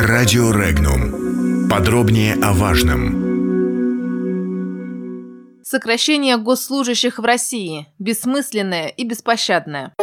Радио Регнум. Подробнее о важном. Сокращение госслужащих в России. Бессмысленное и беспощадное.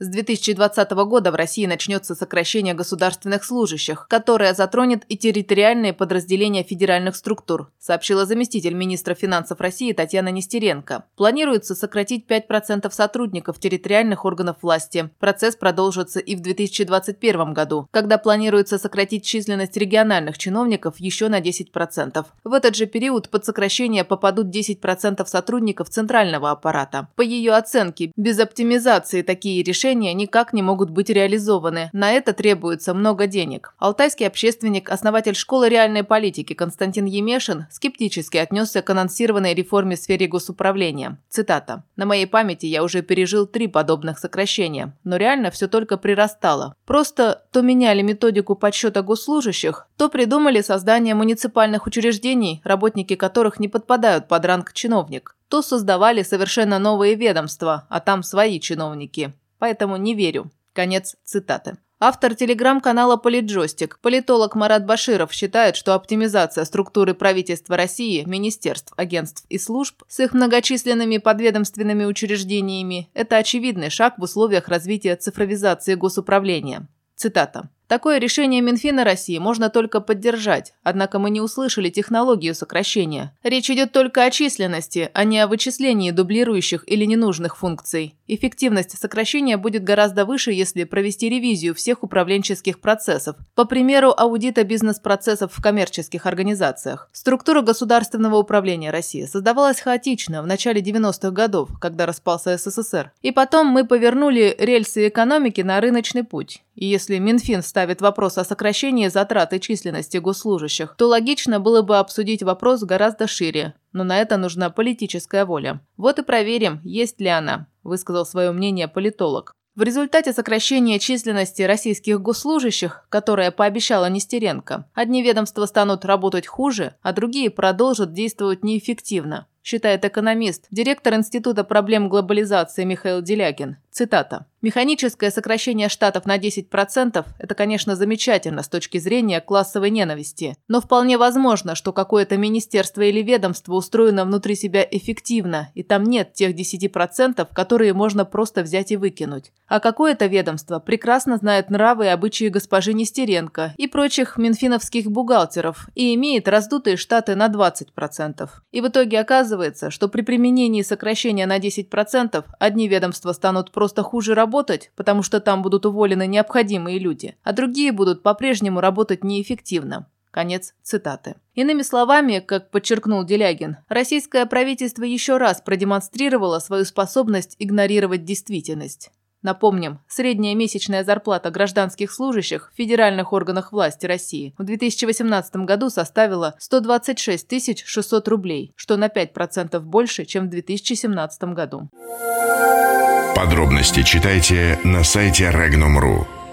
С 2020 года в России начнется сокращение государственных служащих, которое затронет и территориальные подразделения федеральных структур, сообщила заместитель министра финансов России Татьяна Нестеренко. Планируется сократить 5% сотрудников территориальных органов власти. Процесс продолжится и в 2021 году, когда планируется сократить численность региональных чиновников еще на 10%. В этот же период под сокращение попадут 10% сотрудников центрального аппарата. По ее оценке, без оптимизации такие решения решения никак не могут быть реализованы. На это требуется много денег. Алтайский общественник, основатель школы реальной политики Константин Емешин скептически отнесся к анонсированной реформе в сфере госуправления. Цитата. «На моей памяти я уже пережил три подобных сокращения, но реально все только прирастало. Просто то меняли методику подсчета госслужащих, то придумали создание муниципальных учреждений, работники которых не подпадают под ранг чиновник, то создавали совершенно новые ведомства, а там свои чиновники поэтому не верю». Конец цитаты. Автор телеграм-канала «Политджойстик», политолог Марат Баширов считает, что оптимизация структуры правительства России, министерств, агентств и служб с их многочисленными подведомственными учреждениями – это очевидный шаг в условиях развития цифровизации госуправления. Цитата. Такое решение Минфина России можно только поддержать, однако мы не услышали технологию сокращения. Речь идет только о численности, а не о вычислении дублирующих или ненужных функций. Эффективность сокращения будет гораздо выше, если провести ревизию всех управленческих процессов, по примеру аудита бизнес-процессов в коммерческих организациях. Структура государственного управления России создавалась хаотично в начале 90-х годов, когда распался СССР. И потом мы повернули рельсы экономики на рыночный путь. И если Минфин ставит вопрос о сокращении затрат и численности госслужащих, то логично было бы обсудить вопрос гораздо шире, но на это нужна политическая воля. Вот и проверим, есть ли она, высказал свое мнение политолог. В результате сокращения численности российских госслужащих, которое пообещала Нестеренко, одни ведомства станут работать хуже, а другие продолжат действовать неэффективно, считает экономист, директор Института проблем глобализации Михаил Делягин. Цитата. Механическое сокращение штатов на 10% – это, конечно, замечательно с точки зрения классовой ненависти, но вполне возможно, что какое-то министерство или ведомство устроено внутри себя эффективно, и там нет тех 10%, которые можно просто взять и выкинуть. А какое-то ведомство прекрасно знает нравы и обычаи госпожи Нестеренко и прочих минфиновских бухгалтеров и имеет раздутые штаты на 20%. И в итоге оказывается, что при применении сокращения на 10% одни ведомства станут просто хуже работать, потому что там будут уволены необходимые люди, а другие будут по-прежнему работать неэффективно. Конец цитаты. Иными словами, как подчеркнул Делягин, российское правительство еще раз продемонстрировало свою способность игнорировать действительность. Напомним, средняя месячная зарплата гражданских служащих в федеральных органах власти России в 2018 году составила 126 600 рублей, что на 5% больше, чем в 2017 году. Подробности читайте на сайте Regnum.ru.